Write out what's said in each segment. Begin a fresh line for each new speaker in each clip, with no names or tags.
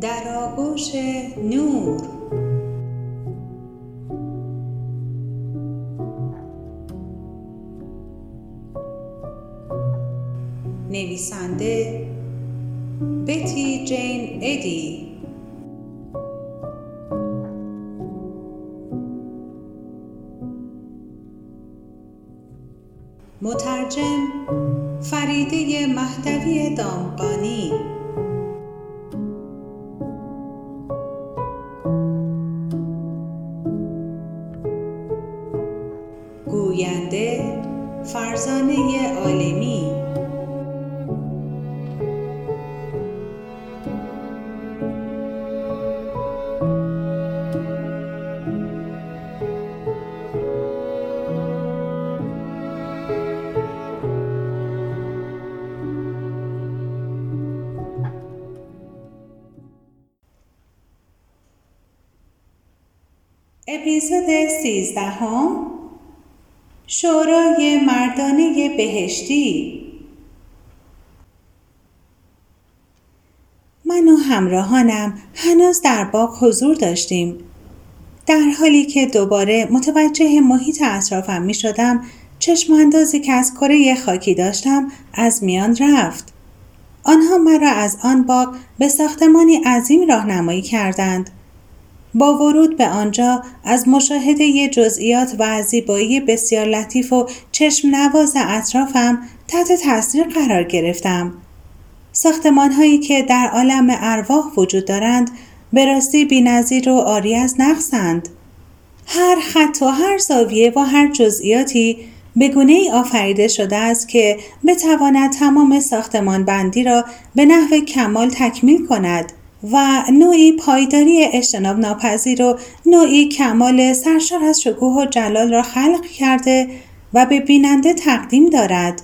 در آغوش نور. نویسنده بتی جین ادی. مترجم فریده مهدوی دامقانی سیزدهم. شورای مردانه بهشتی. من و همراهانم هنوز در باغ حضور داشتیم. در حالی که دوباره متوجه محیط اطرافم می شدم چشم اندازی که از کره خاکی داشتم از میان رفت. آنها مرا از آن باغ به ساختمانی عظیم راهنمایی کردند. با ورود به آنجا از مشاهده جزئیات و زیبایی بسیار لطیف و چشم نواز اطرافم تحت تاثیر قرار گرفتم. ساختمان هایی که در عالم ارواح وجود دارند به راستی بینظیر و آری از نقصند. هر خط و هر زاویه و هر جزئیاتی به گونه ای آفریده شده است که بتواند تمام ساختمان بندی را به نحو کمال تکمیل کند. و نوعی پایداری اجتناب ناپذیر و نوعی کمال سرشار از شکوه و جلال را خلق کرده و به بیننده تقدیم دارد.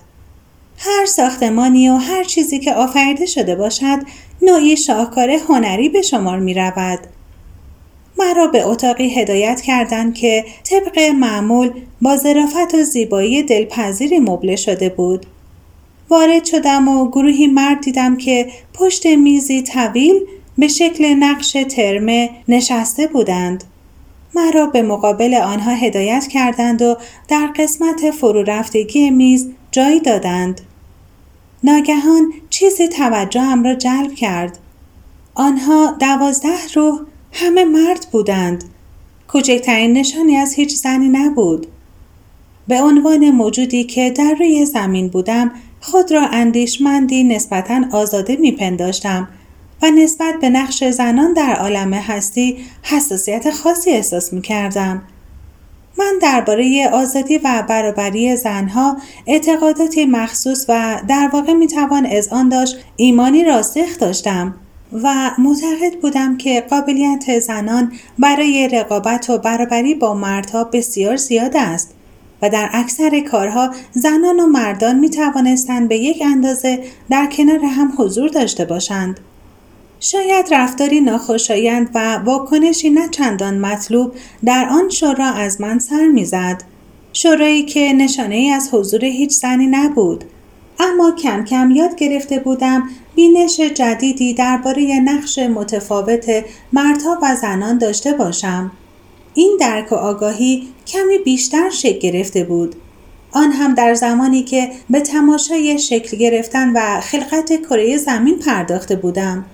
هر ساختمانی و هر چیزی که آفریده شده باشد نوعی شاهکار هنری به شمار می رود. مرا به اتاقی هدایت کردند که طبق معمول با ظرافت و زیبایی دلپذیری مبله شده بود. وارد شدم و گروهی مرد دیدم که پشت میزی طویل به شکل نقش ترمه نشسته بودند. مرا به مقابل آنها هدایت کردند و در قسمت فرو رفتگی میز جایی دادند. ناگهان چیزی توجهم را جلب کرد. آنها دوازده روح همه مرد بودند. کوچکترین نشانی از هیچ زنی نبود. به عنوان موجودی که در روی زمین بودم خود را اندیشمندی نسبتا آزاده میپنداشتم و نسبت به نقش زنان در عالم هستی حساسیت خاصی احساس می کردم. من درباره آزادی و برابری زنها اعتقاداتی مخصوص و در واقع می توان از آن داشت ایمانی راسخ داشتم و معتقد بودم که قابلیت زنان برای رقابت و برابری با مردها بسیار زیاد است و در اکثر کارها زنان و مردان می توانستند به یک اندازه در کنار هم حضور داشته باشند. شاید رفتاری ناخوشایند و واکنشی نه چندان مطلوب در آن شورا از من سر می‌زد. شورایی که نشانه ای از حضور هیچ زنی نبود. اما کم کم یاد گرفته بودم بینش جدیدی درباره نقش متفاوت مردها و زنان داشته باشم. این درک و آگاهی کمی بیشتر شکل گرفته بود. آن هم در زمانی که به تماشای شکل گرفتن و خلقت کره زمین پرداخته بودم.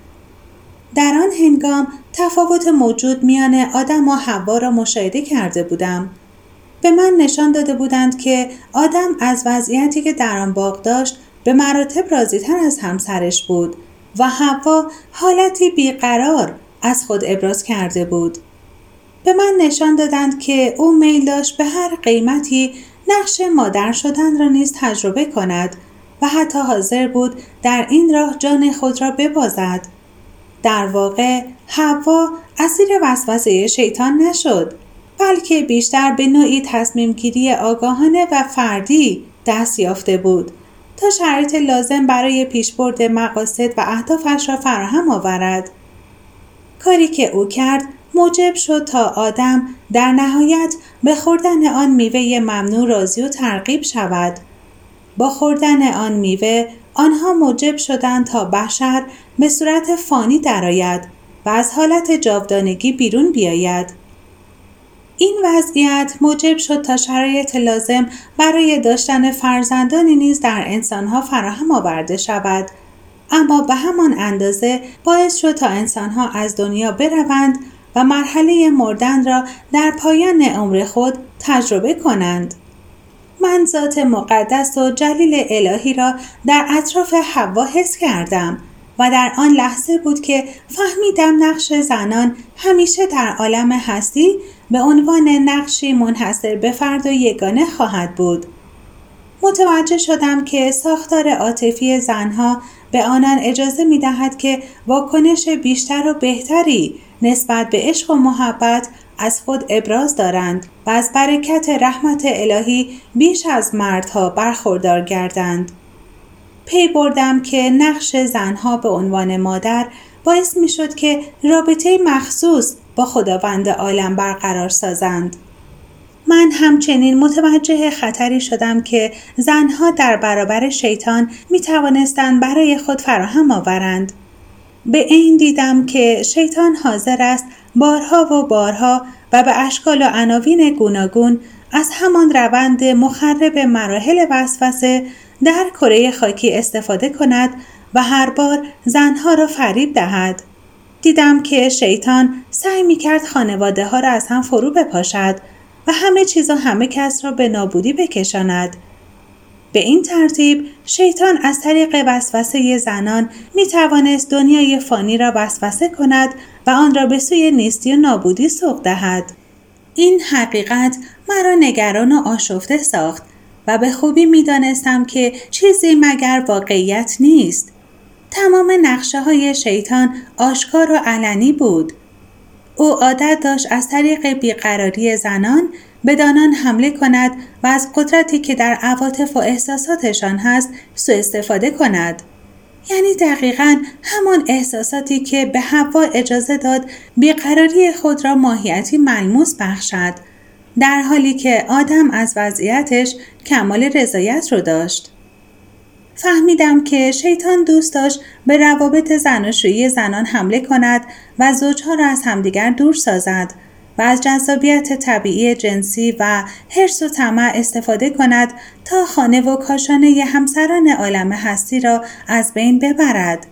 در آن هنگام تفاوت موجود میان آدم و حوا را مشاهده کرده بودم. به من نشان داده بودند که آدم از وضعیتی که در آن باغ داشت به مراتب راضیتر از همسرش بود و حوا حالتی بیقرار از خود ابراز کرده بود. به من نشان دادند که او میل داشت به هر قیمتی نقش مادر شدن را نیز تجربه کند و حتی حاضر بود در این راه جان خود را ببازد در واقع حوا اسیر وسوسه شیطان نشد بلکه بیشتر به نوعی تصمیم گیری آگاهانه و فردی دست یافته بود تا شرایط لازم برای پیشبرد مقاصد و اهدافش را فراهم آورد. کاری که او کرد موجب شد تا آدم در نهایت به خوردن آن میوه ممنوع راضی و ترغیب شود. با خوردن آن میوه آنها موجب شدند تا بشر به صورت فانی درآید و از حالت جاودانگی بیرون بیاید. این وضعیت موجب شد تا شرایط لازم برای داشتن فرزندانی نیز در انسانها فراهم آورده شود. اما به همان اندازه باعث شد تا انسانها از دنیا بروند و مرحله مردن را در پایان عمر خود تجربه کنند. من ذات مقدس و جلیل الهی را در اطراف حوا حس کردم و در آن لحظه بود که فهمیدم نقش زنان همیشه در عالم هستی به عنوان نقشی منحصر به فرد و یگانه خواهد بود. متوجه شدم که ساختار عاطفی زنها به آنان اجازه می دهد که واکنش بیشتر و بهتری نسبت به عشق و محبت از خود ابراز دارند و از برکت رحمت الهی بیش از مردها برخوردار گردند. پی بردم که نقش زنها به عنوان مادر باعث می شد که رابطه مخصوص با خداوند عالم برقرار سازند. من همچنین متوجه خطری شدم که زنها در برابر شیطان می توانستند برای خود فراهم آورند. به این دیدم که شیطان حاضر است بارها و بارها و به اشکال و عناوین گوناگون از همان روند مخرب مراحل وسوسه در کره خاکی استفاده کند و هر بار زنها را فریب دهد. دیدم که شیطان سعی می کرد خانواده ها را از هم فرو بپاشد و همه چیز و همه کس را به نابودی بکشاند. به این ترتیب شیطان از طریق وسوسه زنان می توانست دنیای فانی را وسوسه کند و آن را به سوی نیستی و نابودی سوق دهد. این حقیقت مرا نگران و آشفته ساخت و به خوبی می دانستم که چیزی مگر واقعیت نیست. تمام نقشه های شیطان آشکار و علنی بود. او عادت داشت از طریق بیقراری زنان به دانان حمله کند و از قدرتی که در عواطف و احساساتشان هست سوء استفاده کند. یعنی دقیقا همان احساساتی که به هوا اجازه داد بیقراری خود را ماهیتی ملموس بخشد در حالی که آدم از وضعیتش کمال رضایت رو داشت. فهمیدم که شیطان دوست داشت به روابط زناشویی زنان حمله کند و زوجها را از همدیگر دور سازد و از جذابیت طبیعی جنسی و حرس و طمع استفاده کند تا خانه و کاشانه همسران عالم هستی را از بین ببرد.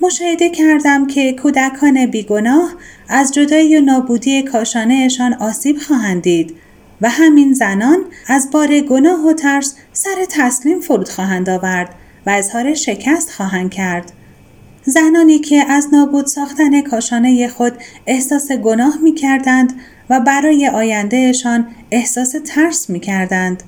مشاهده کردم که کودکان بیگناه از جدایی و نابودی کاشانهشان آسیب خواهند دید و همین زنان از بار گناه و ترس سر تسلیم فرود خواهند آورد و اظهار شکست خواهند کرد. زنانی که از نابود ساختن کاشانه خود احساس گناه می کردند و برای آیندهشان احساس ترس می کردند.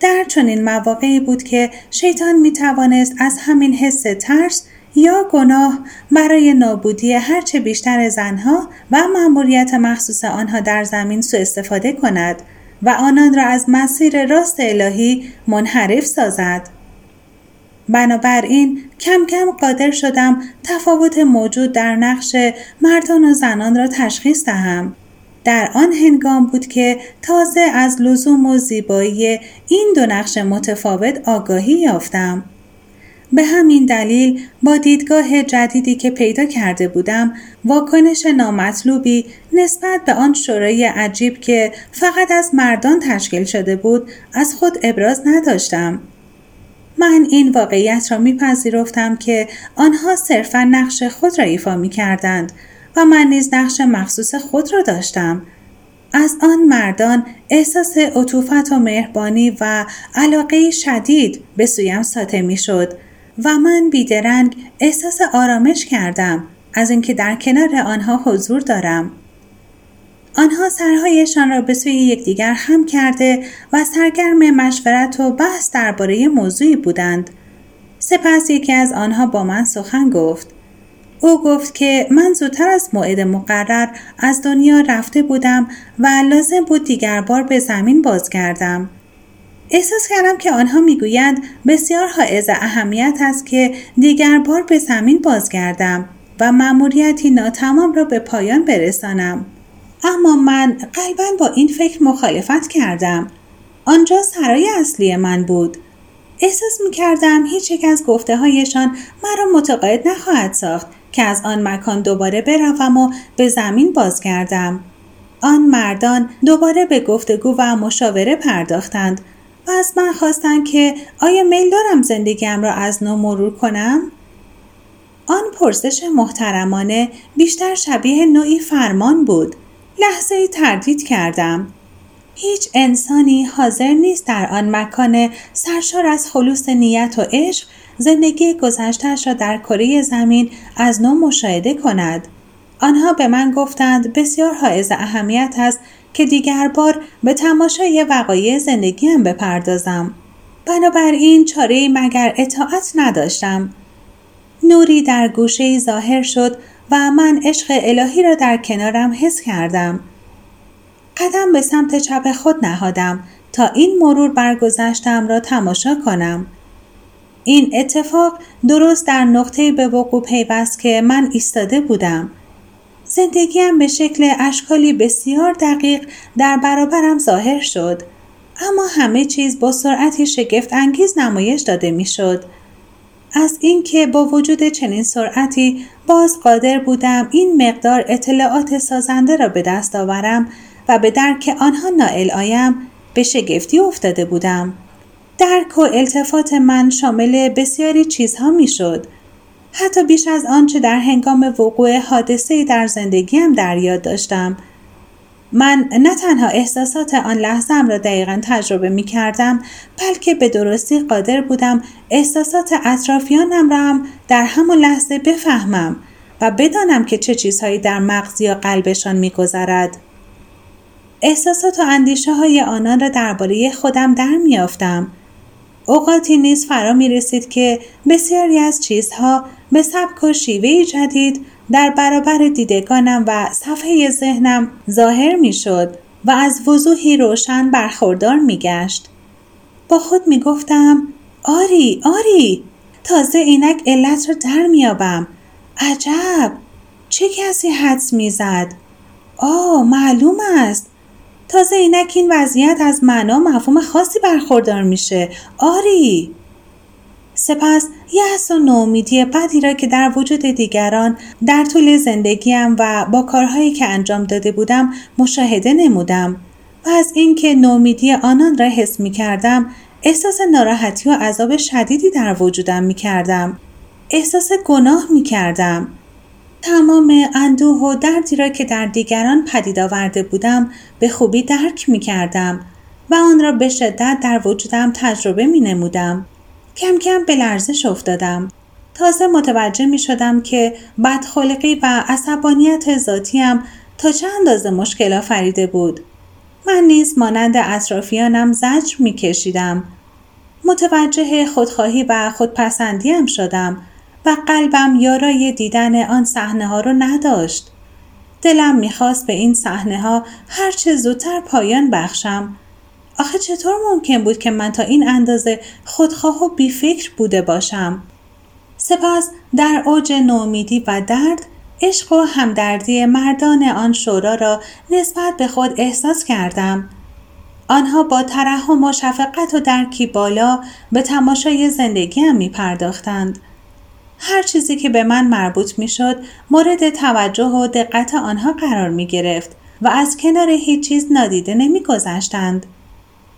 در چنین مواقعی بود که شیطان می توانست از همین حس ترس یا گناه برای نابودی هرچه بیشتر زنها و مأموریت مخصوص آنها در زمین سوء استفاده کند و آنان را از مسیر راست الهی منحرف سازد. بنابراین کم کم قادر شدم تفاوت موجود در نقش مردان و زنان را تشخیص دهم. در آن هنگام بود که تازه از لزوم و زیبایی این دو نقش متفاوت آگاهی یافتم. به همین دلیل با دیدگاه جدیدی که پیدا کرده بودم واکنش نامطلوبی نسبت به آن شورای عجیب که فقط از مردان تشکیل شده بود از خود ابراز نداشتم. من این واقعیت را میپذیرفتم که آنها صرفا نقش خود را ایفا می کردند و من نیز نقش مخصوص خود را داشتم. از آن مردان احساس عطوفت و مهربانی و علاقه شدید به سویم ساته می شد و من بیدرنگ احساس آرامش کردم از اینکه در کنار آنها حضور دارم. آنها سرهایشان را به سوی یکدیگر خم کرده و سرگرم مشورت و بحث درباره موضوعی بودند. سپس یکی از آنها با من سخن گفت. او گفت که من زودتر از موعد مقرر از دنیا رفته بودم و لازم بود دیگر بار به زمین بازگردم. احساس کردم که آنها می‌گویند بسیار حائز اهمیت است که دیگر بار به زمین بازگردم و مأموریتی ناتمام را به پایان برسانم. اما من قلبا با این فکر مخالفت کردم. آنجا سرای اصلی من بود. احساس می کردم هیچ یک از گفته هایشان مرا متقاعد نخواهد ساخت که از آن مکان دوباره بروم و به زمین بازگردم آن مردان دوباره به گفتگو و مشاوره پرداختند و از من خواستند که آیا میل دارم زندگیم را از نو مرور کنم آن پرسش محترمانه بیشتر شبیه نوعی فرمان بود لحظه تردید کردم. هیچ انسانی حاضر نیست در آن مکان سرشار از خلوص نیت و عشق زندگی گذشتش را در کره زمین از نو مشاهده کند. آنها به من گفتند بسیار حائز اهمیت است که دیگر بار به تماشای وقایع زندگیم بپردازم. بنابراین چاره مگر اطاعت نداشتم. نوری در گوشه ظاهر شد و من عشق الهی را در کنارم حس کردم. قدم به سمت چپ خود نهادم تا این مرور برگذشتم را تماشا کنم. این اتفاق درست در نقطه به وقوع پیوست که من ایستاده بودم. زندگیم به شکل اشکالی بسیار دقیق در برابرم ظاهر شد اما همه چیز با سرعتی شگفت انگیز نمایش داده می‌شد. از اینکه با وجود چنین سرعتی باز قادر بودم این مقدار اطلاعات سازنده را به دست آورم و به درک آنها نائل آیم به شگفتی افتاده بودم. درک و التفات من شامل بسیاری چیزها می‌شد. حتی بیش از آنچه در هنگام وقوع حادثه در زندگیم در یاد داشتم من نه تنها احساسات آن لحظه را دقیقا تجربه می کردم بلکه به درستی قادر بودم احساسات اطرافیانم را هم در همان لحظه بفهمم و بدانم که چه چیزهایی در مغز یا قلبشان میگذرد. احساسات و اندیشه های آنان را درباره خودم در میافتم اوقاتی نیز فرا می رسید که بسیاری از چیزها به سبک و شیوه جدید در برابر دیدگانم و صفحه ذهنم ظاهر می شد و از وضوحی روشن برخوردار می گشت. با خود می گفتم آری آری تازه اینک علت را در میابم عجب! چه کسی حدس می‌زد؟ آه معلوم است. تازه اینک این وضعیت از معنا مفهوم خاصی برخوردار میشه. آری. سپس یأس و نومیدی بدی را که در وجود دیگران در طول زندگیم و با کارهایی که انجام داده بودم مشاهده نمودم و از اینکه نومیدی آنان را حس می کردم احساس ناراحتی و عذاب شدیدی در وجودم می کردم. احساس گناه می کردم. تمام اندوه و دردی را که در دیگران پدید آورده بودم به خوبی درک می کردم و آن را به شدت در وجودم تجربه می نمودم. کم کم به لرزش افتادم. تازه متوجه می شدم که بدخلقی و عصبانیت ذاتیم تا چه اندازه مشکل آفریده بود. من نیز مانند اطرافیانم زجر می کشیدم. متوجه خودخواهی و خودپسندیم شدم و قلبم یارای دیدن آن صحنه ها رو نداشت. دلم می‌خواست به این صحنه ها هرچه زودتر پایان بخشم آخه چطور ممکن بود که من تا این اندازه خودخواه و بیفکر بوده باشم؟ سپس در اوج نومیدی و درد عشق و همدردی مردان آن شورا را نسبت به خود احساس کردم. آنها با ترحم و شفقت و درکی بالا به تماشای زندگیم می پرداختند. هر چیزی که به من مربوط می شد مورد توجه و دقت آنها قرار می گرفت و از کنار هیچ چیز نادیده نمی گذشتند.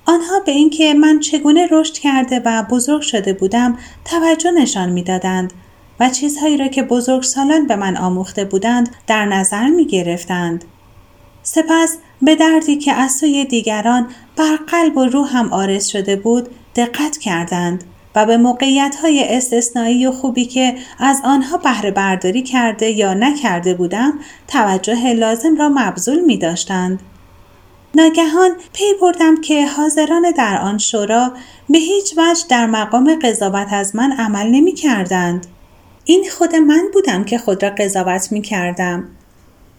آنها به اینکه من چگونه رشد کرده و بزرگ شده بودم توجه نشان می‌دادند و چیزهایی را که بزرگ سالان به من آموخته بودند در نظر می گرفتند. سپس به دردی که از سوی دیگران بر قلب و روح هم آرز شده بود دقت کردند و به موقعیت های استثنایی و خوبی که از آنها بهره برداری کرده یا نکرده بودم توجه لازم را مبذول می داشتند. ناگهان پی بردم که حاضران در آن شورا به هیچ وجه در مقام قضاوت از من عمل نمی کردند. این خود من بودم که خود را قضاوت می کردم.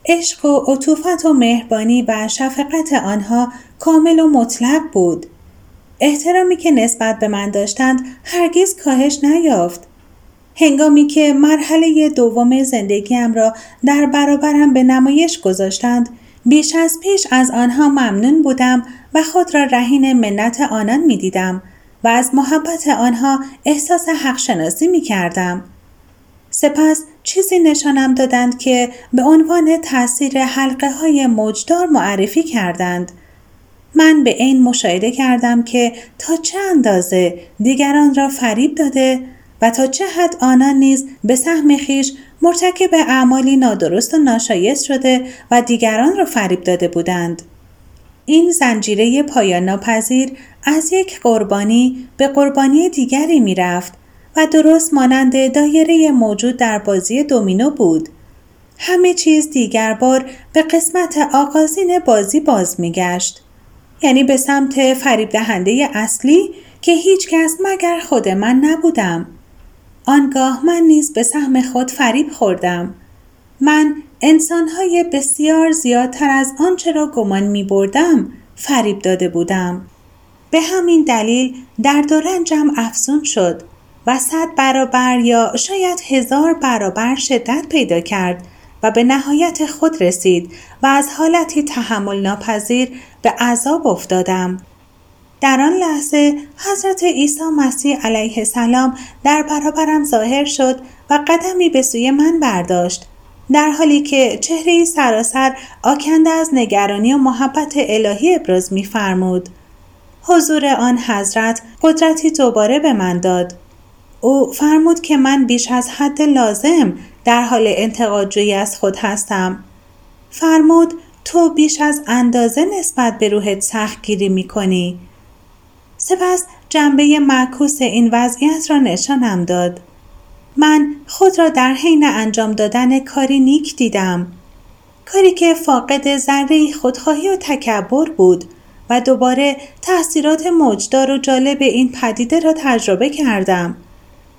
عشق و عطوفت و مهربانی و شفقت آنها کامل و مطلق بود. احترامی که نسبت به من داشتند هرگز کاهش نیافت. هنگامی که مرحله دوم زندگیم را در برابرم به نمایش گذاشتند بیش از پیش از آنها ممنون بودم و خود را رهین منت آنان می دیدم و از محبت آنها احساس حق شناسی می کردم. سپس چیزی نشانم دادند که به عنوان تاثیر حلقه های موجدار معرفی کردند. من به این مشاهده کردم که تا چه اندازه دیگران را فریب داده و تا چه حد آنان نیز به سهم خیش مرتکب اعمالی نادرست و ناشایست شده و دیگران را فریب داده بودند. این زنجیره پایان ناپذیر از یک قربانی به قربانی دیگری می رفت و درست مانند دایره موجود در بازی دومینو بود. همه چیز دیگر بار به قسمت آغازین بازی باز می گشت. یعنی به سمت فریب دهنده اصلی که هیچ کس مگر خود من نبودم. آنگاه من نیز به سهم خود فریب خوردم. من انسانهای بسیار زیادتر از آنچه را گمان می بردم فریب داده بودم. به همین دلیل درد و رنجم افزون شد و صد برابر یا شاید هزار برابر شدت پیدا کرد و به نهایت خود رسید و از حالتی تحمل ناپذیر به عذاب افتادم. در آن لحظه حضرت عیسی مسیح علیه السلام در برابرم ظاهر شد و قدمی به سوی من برداشت در حالی که چهره سراسر آکنده از نگرانی و محبت الهی ابراز می‌فرمود. حضور آن حضرت قدرتی دوباره به من داد. او فرمود که من بیش از حد لازم در حال انتقادجویی از خود هستم. فرمود تو بیش از اندازه نسبت به روحت سختگیری می کنی. سپس جنبه معکوس این وضعیت را نشانم داد. من خود را در حین انجام دادن کاری نیک دیدم. کاری که فاقد ذره خودخواهی و تکبر بود و دوباره تاثیرات موجدار و جالب این پدیده را تجربه کردم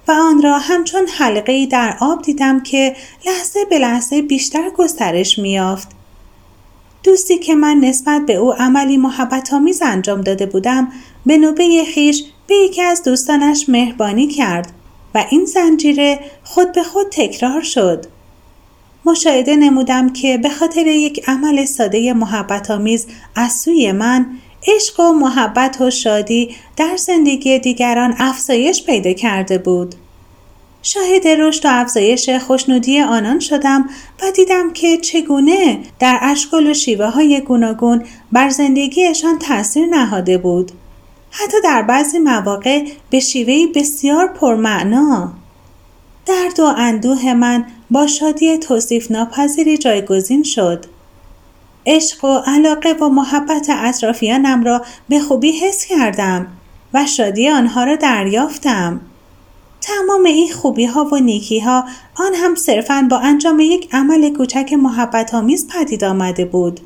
و آن را همچون حلقه در آب دیدم که لحظه به لحظه بیشتر گسترش میافت. دوستی که من نسبت به او عملی محبت آمیز انجام داده بودم به نوبه خیش به یکی از دوستانش مهربانی کرد و این زنجیره خود به خود تکرار شد. مشاهده نمودم که به خاطر یک عمل ساده محبت آمیز از سوی من عشق و محبت و شادی در زندگی دیگران افزایش پیدا کرده بود. شاهد رشد و افزایش خوشنودی آنان شدم و دیدم که چگونه در اشکال و شیوه های گوناگون بر زندگیشان تاثیر نهاده بود. حتی در بعضی مواقع به شیوهی بسیار پرمعنا. درد و اندوه من با شادی توصیف ناپذیری جایگزین شد. عشق و علاقه و محبت اطرافیانم را به خوبی حس کردم و شادی آنها را دریافتم. تمام این خوبی ها و نیکی ها آن هم صرفا با انجام یک عمل کوچک محبت آمیز پدید آمده بود.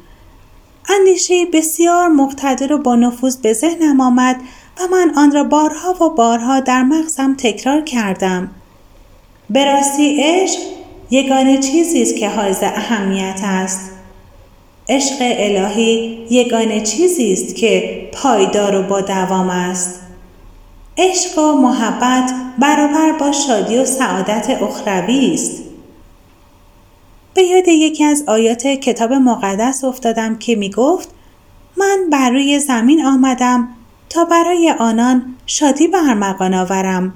اندیشه بسیار مقتدر و با نفوذ به ذهنم آمد و من آن را بارها و بارها در مغزم تکرار کردم. به راستی عشق یگانه چیزی است که حائز اهمیت است. عشق الهی یگانه چیزی است که پایدار و با دوام است. عشق و محبت برابر با شادی و سعادت اخروی است. به یاد یکی از آیات کتاب مقدس افتادم که می گفت من بر روی زمین آمدم تا برای آنان شادی برمغان آورم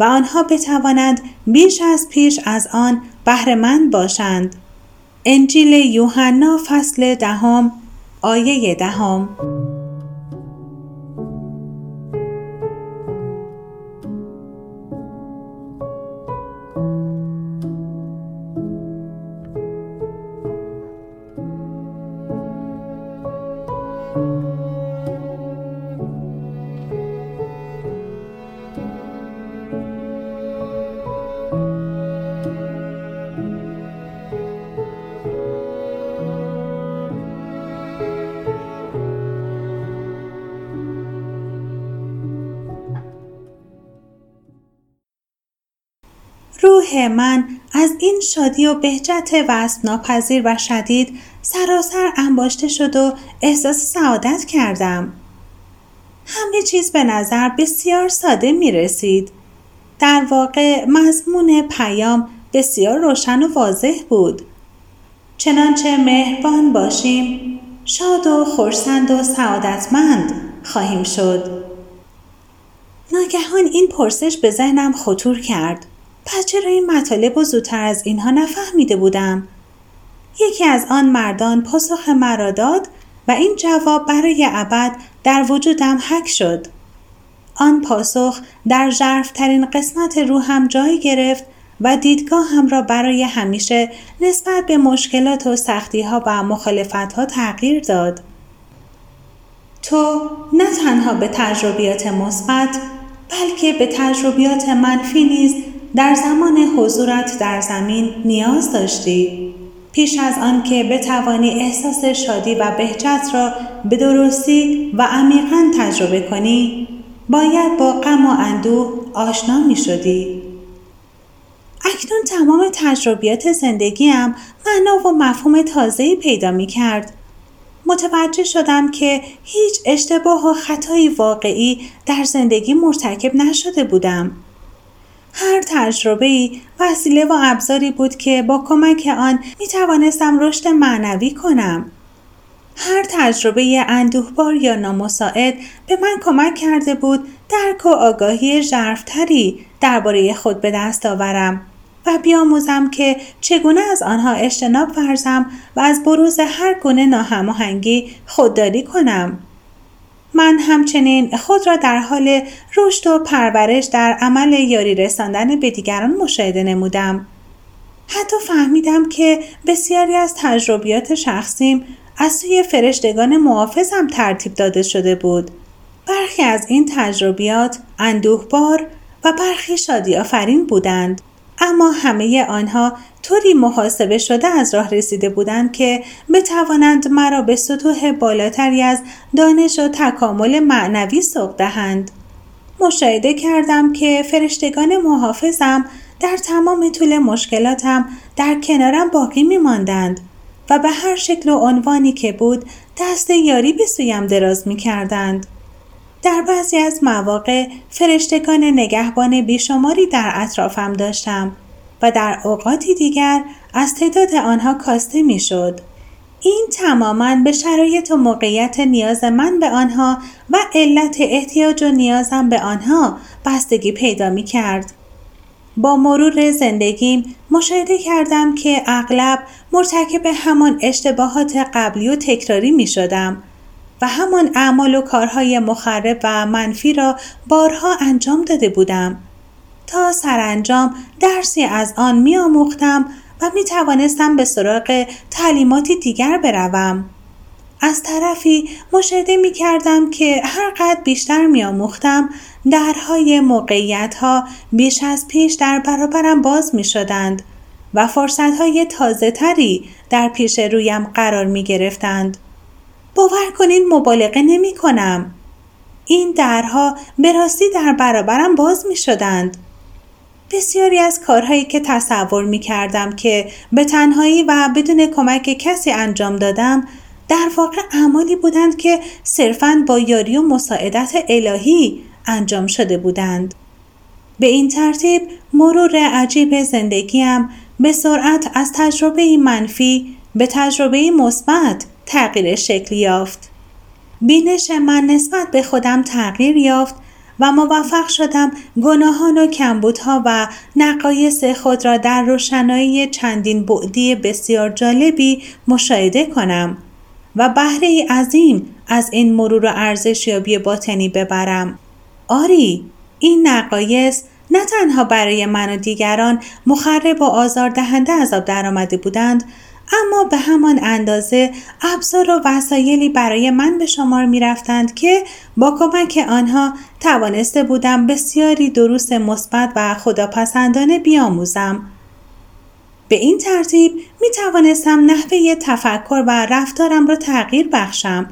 و آنها بتوانند بیش از پیش از آن بهرهمند باشند. انجیل یوحنا فصل دهم آیه دهم روح من از این شادی و بهجت وصف ناپذیر و شدید سراسر انباشته شد و احساس سعادت کردم. همه چیز به نظر بسیار ساده می رسید. در واقع مضمون پیام بسیار روشن و واضح بود. چنانچه مهربان باشیم شاد و خورسند و سعادتمند خواهیم شد. ناگهان این پرسش به ذهنم خطور کرد. پس چرا این مطالب و زودتر از اینها نفهمیده بودم یکی از آن مردان پاسخ مرا داد و این جواب برای ابد در وجودم حک شد آن پاسخ در ژرفترین قسمت روحم جای گرفت و دیدگاهم را برای همیشه نسبت به مشکلات و سختی ها و مخالفت ها تغییر داد. تو نه تنها به تجربیات مثبت بلکه به تجربیات منفی نیز در زمان حضورت در زمین نیاز داشتی. پیش از آن که بتوانی احساس شادی و بهجت را به درستی و عمیقا تجربه کنی باید با غم و اندوه آشنا می شدی. اکنون تمام تجربیات زندگیم معنا و مفهوم تازه‌ای پیدا می کرد. متوجه شدم که هیچ اشتباه و خطایی واقعی در زندگی مرتکب نشده بودم. هر تجربه ای وسیله و ابزاری بود که با کمک آن می توانستم رشد معنوی کنم. هر تجربه اندوهبار یا نامساعد به من کمک کرده بود درک و آگاهی ژرفتری درباره خود به دست آورم و بیاموزم که چگونه از آنها اجتناب ورزم و از بروز هر گونه ناهماهنگی خودداری کنم من همچنین خود را در حال رشد و پرورش در عمل یاری رساندن به دیگران مشاهده نمودم. حتی فهمیدم که بسیاری از تجربیات شخصیم از سوی فرشتگان محافظم ترتیب داده شده بود. برخی از این تجربیات اندوهبار و برخی شادی آفرین بودند. اما همه آنها طوری محاسبه شده از راه رسیده بودند که بتوانند مرا به سطوح بالاتری از دانش و تکامل معنوی سوق دهند مشاهده کردم که فرشتگان محافظم در تمام طول مشکلاتم در کنارم باقی می ماندند و به هر شکل و عنوانی که بود دست یاری به سویم دراز می کردند. در بعضی از مواقع فرشتگان نگهبان بیشماری در اطرافم داشتم و در اوقاتی دیگر از تعداد آنها کاسته می شد. این تماما به شرایط و موقعیت نیاز من به آنها و علت احتیاج و نیازم به آنها بستگی پیدا می کرد. با مرور زندگیم مشاهده کردم که اغلب مرتکب همان اشتباهات قبلی و تکراری می شدم و همان اعمال و کارهای مخرب و منفی را بارها انجام داده بودم تا سرانجام درسی از آن می آموختم و می توانستم به سراغ تعلیماتی دیگر بروم. از طرفی مشاهده می کردم که هر قد بیشتر می آموختم درهای موقعیت ها بیش از پیش در برابرم باز می شدند و فرصت های تازه تری در پیش رویم قرار می گرفتند. باور کنین مبالغه نمی کنم. این درها به راستی در برابرم باز می شدند. بسیاری از کارهایی که تصور می کردم که به تنهایی و بدون کمک کسی انجام دادم در واقع اعمالی بودند که صرفاً با یاری و مساعدت الهی انجام شده بودند. به این ترتیب مرور عجیب زندگیم به سرعت از تجربه منفی به تجربه مثبت تغییر شکل یافت. بینش من نسبت به خودم تغییر یافت و موفق شدم گناهان و کمبودها و نقایص خود را در روشنایی چندین بعدی بسیار جالبی مشاهده کنم و بهره عظیم از این مرور و ارزشیابی باطنی ببرم. آری این نقایص نه تنها برای من و دیگران مخرب و آزاردهنده عذاب درآمده بودند اما به همان اندازه ابزار و وسایلی برای من به شمار می رفتند که با کمک آنها توانسته بودم بسیاری دروس مثبت و خداپسندانه بیاموزم. به این ترتیب می توانستم نحوه تفکر و رفتارم را تغییر بخشم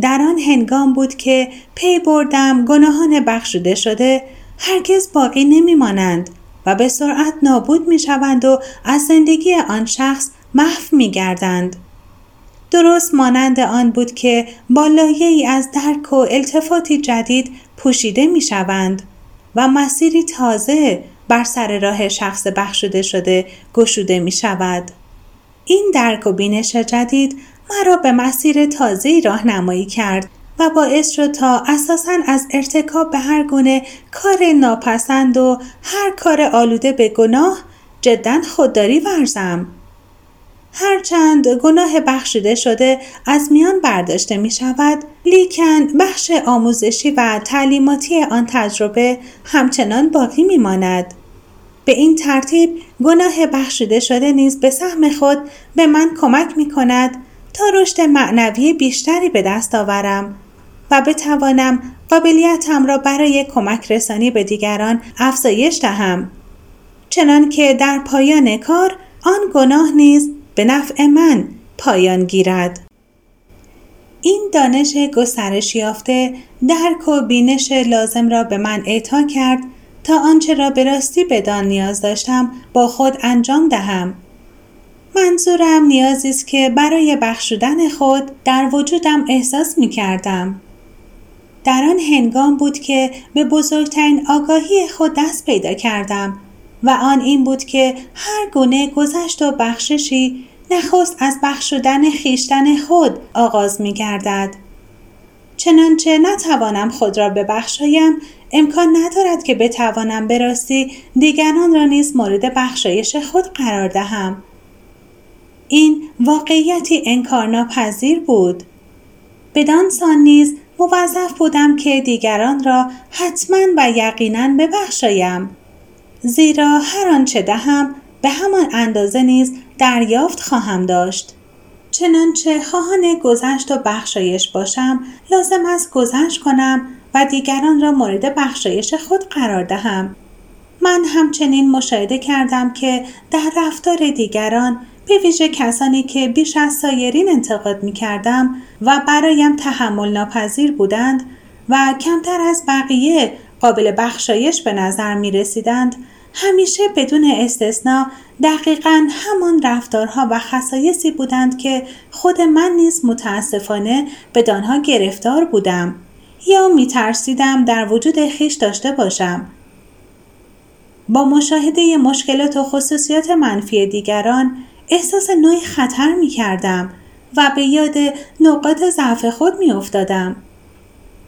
در آن هنگام بود که پی بردم گناهان بخشوده شده هرگز باقی نمیمانند و به سرعت نابود می شوند و از زندگی آن شخص محو می گردند. درست مانند آن بود که با ای از درک و التفاتی جدید پوشیده می شوند و مسیری تازه بر سر راه شخص بخشوده شده گشوده می شود. این درک و بینش جدید مرا به مسیر تازه راهنمایی کرد و باعث شد تا اساسا از ارتکاب به هر گونه کار ناپسند و هر کار آلوده به گناه جدا خودداری ورزم. هرچند گناه بخشیده شده از میان برداشته می شود لیکن بخش آموزشی و تعلیماتی آن تجربه همچنان باقی می ماند. به این ترتیب گناه بخشیده شده نیز به سهم خود به من کمک می کند تا رشد معنوی بیشتری به دست آورم و بتوانم قابلیتم را برای کمک رسانی به دیگران افزایش دهم چنان که در پایان کار آن گناه نیز به نفع من پایان گیرد این دانش گسترش یافته درک و بینش لازم را به من اعطا کرد تا آنچه را به راستی بدان نیاز داشتم با خود انجام دهم منظورم نیازی است که برای بخشودن خود در وجودم احساس می کردم. در آن هنگام بود که به بزرگترین آگاهی خود دست پیدا کردم و آن این بود که هر گونه گذشت و بخششی نخست از بخشودن خیشتن خود آغاز می گردد. چنانچه نتوانم خود را ببخشایم امکان ندارد که بتوانم به راستی دیگران را نیز مورد بخشایش خود قرار دهم. این واقعیتی انکارناپذیر بود. بدان سان نیز موظف بودم که دیگران را حتما و یقینا ببخشایم. زیرا هر آنچه دهم به همان اندازه نیز دریافت خواهم داشت. چنانچه خواهان گذشت و بخشایش باشم لازم است گذشت کنم و دیگران را مورد بخشایش خود قرار دهم. من همچنین مشاهده کردم که در رفتار دیگران به ویژه کسانی که بیش از سایرین انتقاد می کردم و برایم تحمل ناپذیر بودند و کمتر از بقیه قابل بخشایش به نظر می رسیدند همیشه بدون استثنا دقیقا همان رفتارها و خصایصی بودند که خود من نیز متاسفانه بدانها گرفتار بودم یا می ترسیدم در وجود خیش داشته باشم با مشاهده مشکلات و خصوصیات منفی دیگران احساس نوعی خطر می کردم و به یاد نقاط ضعف خود می افتادم.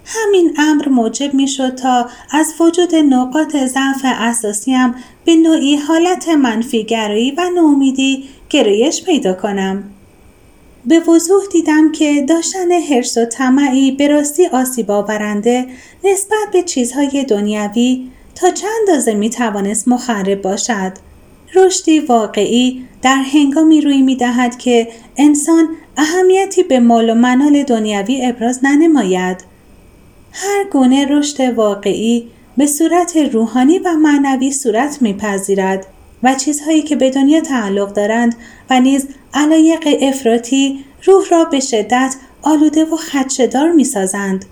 همین امر موجب می شد تا از وجود نقاط ضعف اساسیم به نوعی حالت منفی گرایی و نومیدی گرایش پیدا کنم. به وضوح دیدم که داشتن حرس و طمعی به راستی آسیب آورنده نسبت به چیزهای دنیوی تا چند اندازه می توانست مخرب باشد رشدی واقعی در هنگامی روی می دهد که انسان اهمیتی به مال و منال دنیوی ابراز ننماید. هر گونه رشد واقعی به صورت روحانی و معنوی صورت میپذیرد و چیزهایی که به دنیا تعلق دارند و نیز علایق افراطی روح را به شدت آلوده و خدشدار می‌سازند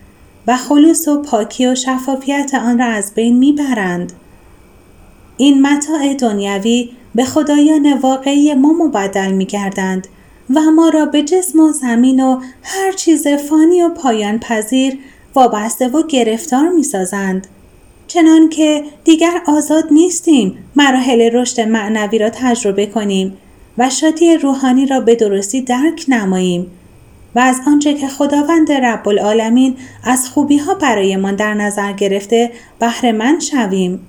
و خلوص و پاکی و شفافیت آن را از بین می‌برند. این متاع دنیوی به خدایان واقعی ما مبدل می گردند و ما را به جسم و زمین و هر چیز فانی و پایان پذیر وابسته و گرفتار می سازند. چنان که دیگر آزاد نیستیم مراحل رشد معنوی را تجربه کنیم و شادی روحانی را به درستی درک نماییم و از آنچه که خداوند رب العالمین از خوبی ها برایمان در نظر گرفته بهره شویم.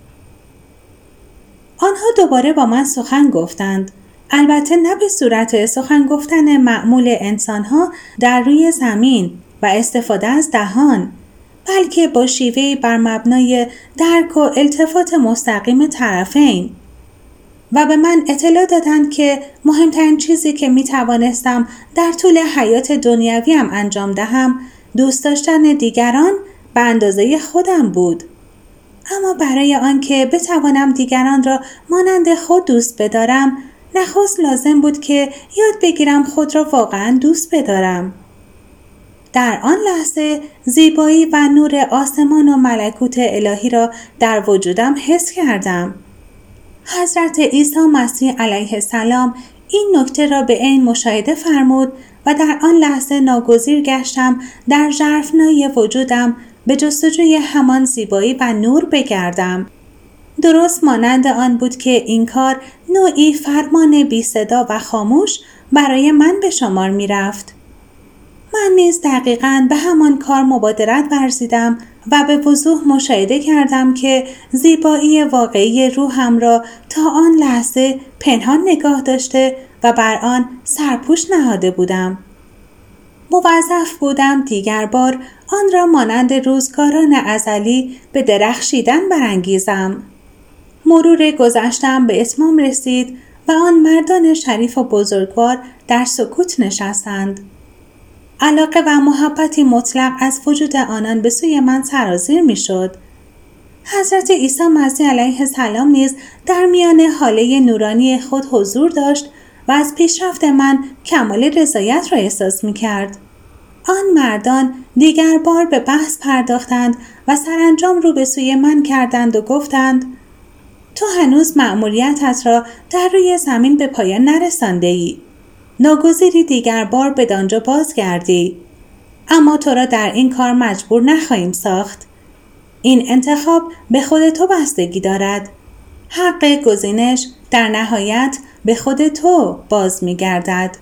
آنها دوباره با من سخن گفتند البته نه به صورت سخن گفتن معمول انسانها در روی زمین و استفاده از دهان بلکه با شیوه بر مبنای درک و التفات مستقیم طرفین و به من اطلاع دادند که مهمترین چیزی که می توانستم در طول حیات دنیویم انجام دهم دوست داشتن دیگران به اندازه خودم بود. اما برای آنکه بتوانم دیگران را مانند خود دوست بدارم نخست لازم بود که یاد بگیرم خود را واقعا دوست بدارم در آن لحظه زیبایی و نور آسمان و ملکوت الهی را در وجودم حس کردم حضرت عیسی مسیح علیه السلام این نکته را به عین مشاهده فرمود و در آن لحظه ناگزیر گشتم در ژرفنای وجودم به جستجوی همان زیبایی و نور بگردم درست مانند آن بود که این کار نوعی فرمان بی صدا و خاموش برای من به شمار می رفت. من نیز دقیقا به همان کار مبادرت ورزیدم و به وضوح مشاهده کردم که زیبایی واقعی روحم را تا آن لحظه پنهان نگاه داشته و بر آن سرپوش نهاده بودم. موظف بودم دیگر بار آن را مانند روزگاران ازلی به درخشیدن برانگیزم. مرور گذشتم به اتمام رسید و آن مردان شریف و بزرگوار در سکوت نشستند. علاقه و محبتی مطلق از وجود آنان به سوی من سرازیر می شد. حضرت عیسی مسیح علیه السلام نیز در میان حاله نورانی خود حضور داشت و از پیشرفت من کمال رضایت را احساس می کرد. آن مردان دیگر بار به بحث پرداختند و سرانجام رو به سوی من کردند و گفتند تو هنوز مأموریتت را در روی زمین به پایان نرسانده ای. ناگزیری دیگر بار به دانجا بازگردی. اما تو را در این کار مجبور نخواهیم ساخت. این انتخاب به خود تو بستگی دارد. حق گزینش در نهایت به خود تو باز می گردد.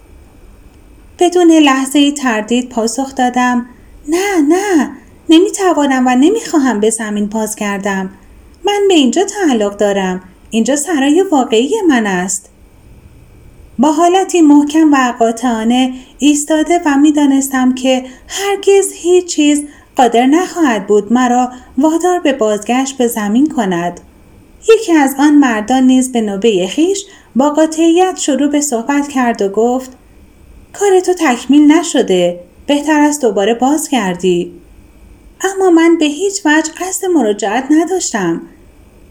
بدون لحظه تردید پاسخ دادم نه نه نمی توانم و نمی خواهم به زمین باز کردم من به اینجا تعلق دارم. اینجا سرای واقعی من است. با حالتی محکم و قاطعانه ایستاده و می‌دانستم که هرگز هیچ چیز قادر نخواهد بود مرا وادار به بازگشت به زمین کند. یکی از آن مردان نیز به نوبه خیش با قاطعیت شروع به صحبت کرد و گفت کار تو تکمیل نشده بهتر است دوباره باز کردی اما من به هیچ وجه قصد مراجعت نداشتم.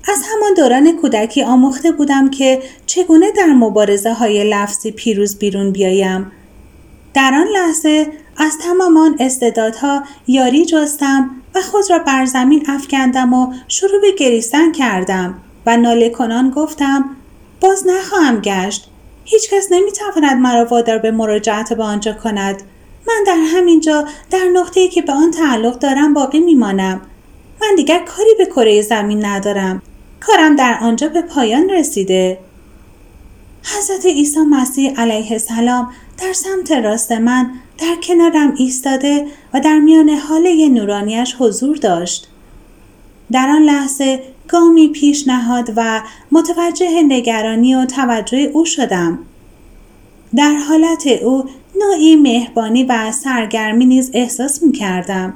از همان دوران کودکی آموخته بودم که چگونه در مبارزه های لفظی پیروز بیرون بیایم. در آن لحظه از تمام آن استعدادها یاری جستم و خود را بر زمین افکندم و شروع به گریستن کردم و ناله کنان گفتم باز نخواهم گشت. هیچ کس نمی‌تواند مرا وادار به مراجعت به آنجا کند. من در همین جا در نقطه‌ای که به آن تعلق دارم باقی میمانم. من دیگر کاری به کره زمین ندارم. کارم در آنجا به پایان رسیده. حضرت عیسی مسیح علیه السلام در سمت راست من در کنارم ایستاده و در میان حاله نورانیش حضور داشت. در آن لحظه گامی پیش نهاد و متوجه نگرانی و توجه او شدم. در حالت او نوعی مهربانی و سرگرمی نیز احساس می کردم.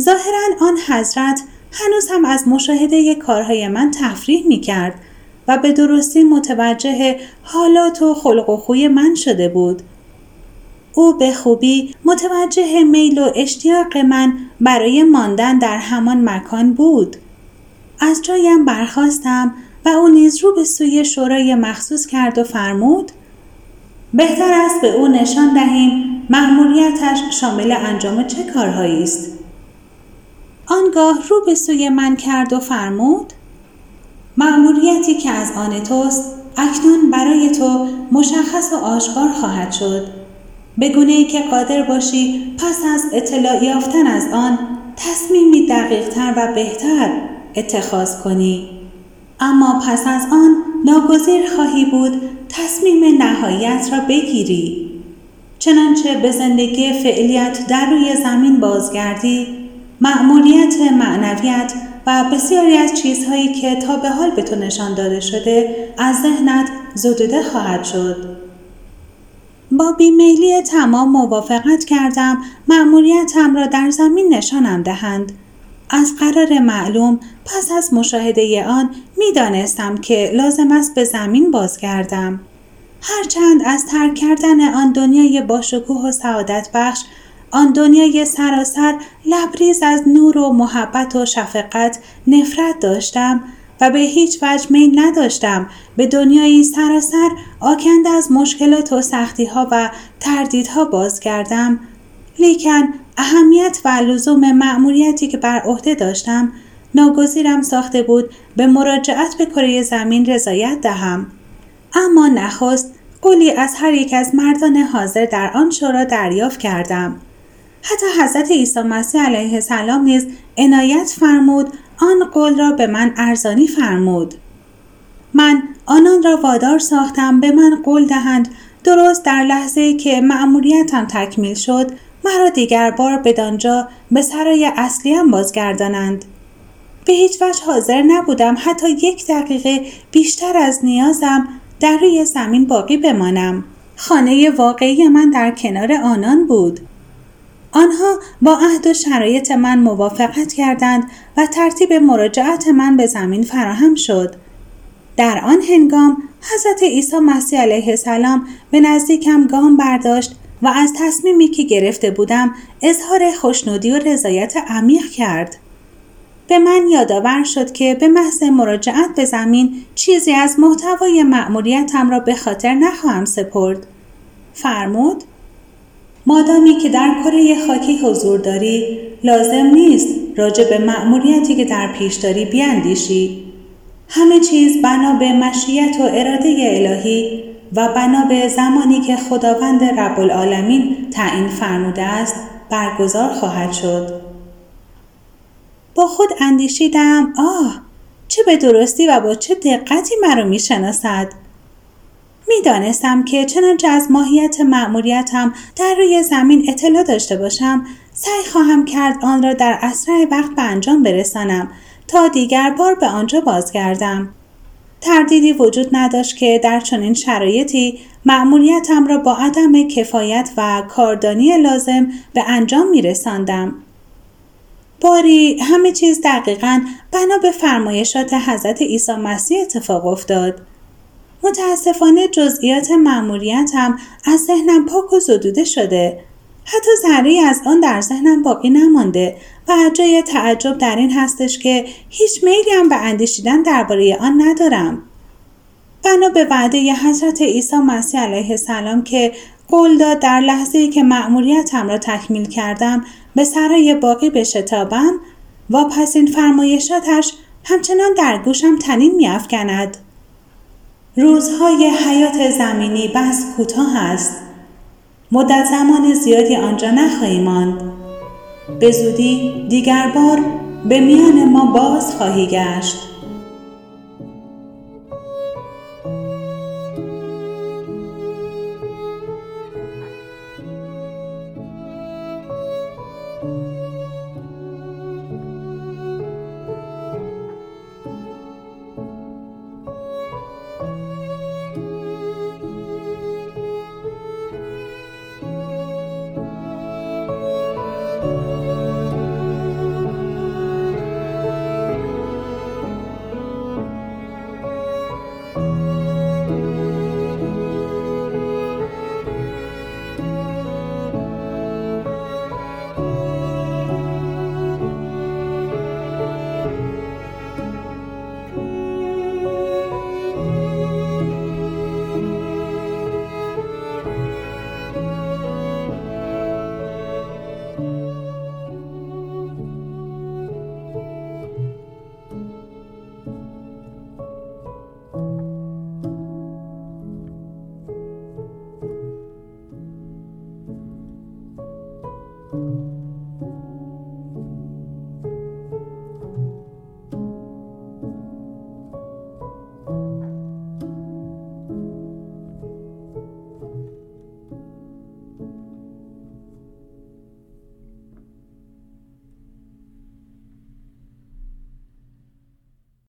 ظاهرا آن حضرت هنوز هم از مشاهده کارهای من تفریح می کرد و به درستی متوجه حالات و خلق و خوی من شده بود. او به خوبی متوجه میل و اشتیاق من برای ماندن در همان مکان بود. از جایم برخواستم و او نیز رو به سوی شورای مخصوص کرد و فرمود بهتر است به او نشان دهیم مأموریتش شامل انجام چه کارهایی است آنگاه رو به سوی من کرد و فرمود مأموریتی که از آن توست اکنون برای تو مشخص و آشکار خواهد شد. بگونه ای که قادر باشی پس از اطلاع یافتن از آن تصمیمی دقیقتر و بهتر اتخاذ کنی. اما پس از آن ناگزیر خواهی بود تصمیم نهایت را بگیری. چنانچه به زندگی فعلیت در روی زمین بازگردی معمولیت معنویت و بسیاری از چیزهایی که تا به حال به تو نشان داده شده از ذهنت زدوده خواهد شد. با بیمیلی تمام موافقت کردم مأموریتم را در زمین نشانم دهند. از قرار معلوم پس از مشاهده آن می‌دانستم که لازم است به زمین بازگردم. هرچند از ترک کردن آن دنیای باشکوه و سعادت بخش آن دنیای سراسر لبریز از نور و محبت و شفقت نفرت داشتم و به هیچ وجه میل نداشتم به دنیایی سراسر آکنده از مشکلات و سختیها و تردیدها بازگردم. لیکن اهمیت و لزوم مأموریتی که بر عهده داشتم ناگزیرم ساخته بود به مراجعت به کره زمین رضایت دهم. اما نخست قولی از هر یک از مردان حاضر در آن شورا دریافت کردم. حتی حضرت عیسی مسیح علیه السلام نیز عنایت فرمود آن قول را به من ارزانی فرمود. من آنان را وادار ساختم به من قول دهند. درست در لحظه که مأموریتم تکمیل شد مرا دیگر بار بدانجا به سرای اصلیم بازگردانند. به هیچ وجه حاضر نبودم حتی یک دقیقه بیشتر از نیازم در روی زمین باقی بمانم. خانه واقعی من در کنار آنان بود. آنها با عهد و شرایط من موافقت کردند و ترتیب مراجعت من به زمین فراهم شد در آن هنگام حضرت عیسی مسیح علیه السلام به نزدیکم گام برداشت و از تصمیمی که گرفته بودم اظهار خوشنودی و رضایت عمیق کرد. به من یادآور شد که به محض مراجعت به زمین چیزی از محتوای مأموریتم را به خاطر نخواهم سپرد. فرمود مادامی که در کره خاکی حضور داری لازم نیست راجع به مأموریتی که در پیش داری بیاندیشی. همه چیز بنا به مشیت و اراده الهی و بنا به زمانی که خداوند رب العالمین تعیین فرموده است برگزار خواهد شد. با خود اندیشیدم آه چه به درستی و با چه دقتی مرا می‌شناسد. می‌دانستم که چنانچه از ماهیت مأموریتم در روی زمین اطلاع داشته باشم سعی خواهم کرد آن را در اسرع وقت به انجام برسانم تا دیگر بار به آنجا بازگردم تردیدی وجود نداشت که در چنین شرایطی مأموریتم را با عدم کفایت و کاردانی لازم به انجام می رساندم. باری همه چیز دقیقا بنا به فرمایشات حضرت عیسی مسیح اتفاق افتاد. متاسفانه جزئیات مأموریتم از ذهنم پاک و زدوده شده. حتی ذره از آن در ذهنم باقی نمانده و جای تعجب در این هستش که هیچ میلی هم به اندیشیدن درباره آن ندارم. بنا به وعده ی حضرت عیسی مسیح علیه السلام که قول داد در لحظه ای که مأموریتم را تکمیل کردم به سرای باقی بشتابم پس این فرمایشاتش همچنان در گوشم تنین میافکند. روزهای حیات زمینی بس کوتاه است. مدت زمان زیادی آنجا نخواهی ماند. به زودی دیگر بار به میان ما باز خواهی گشت.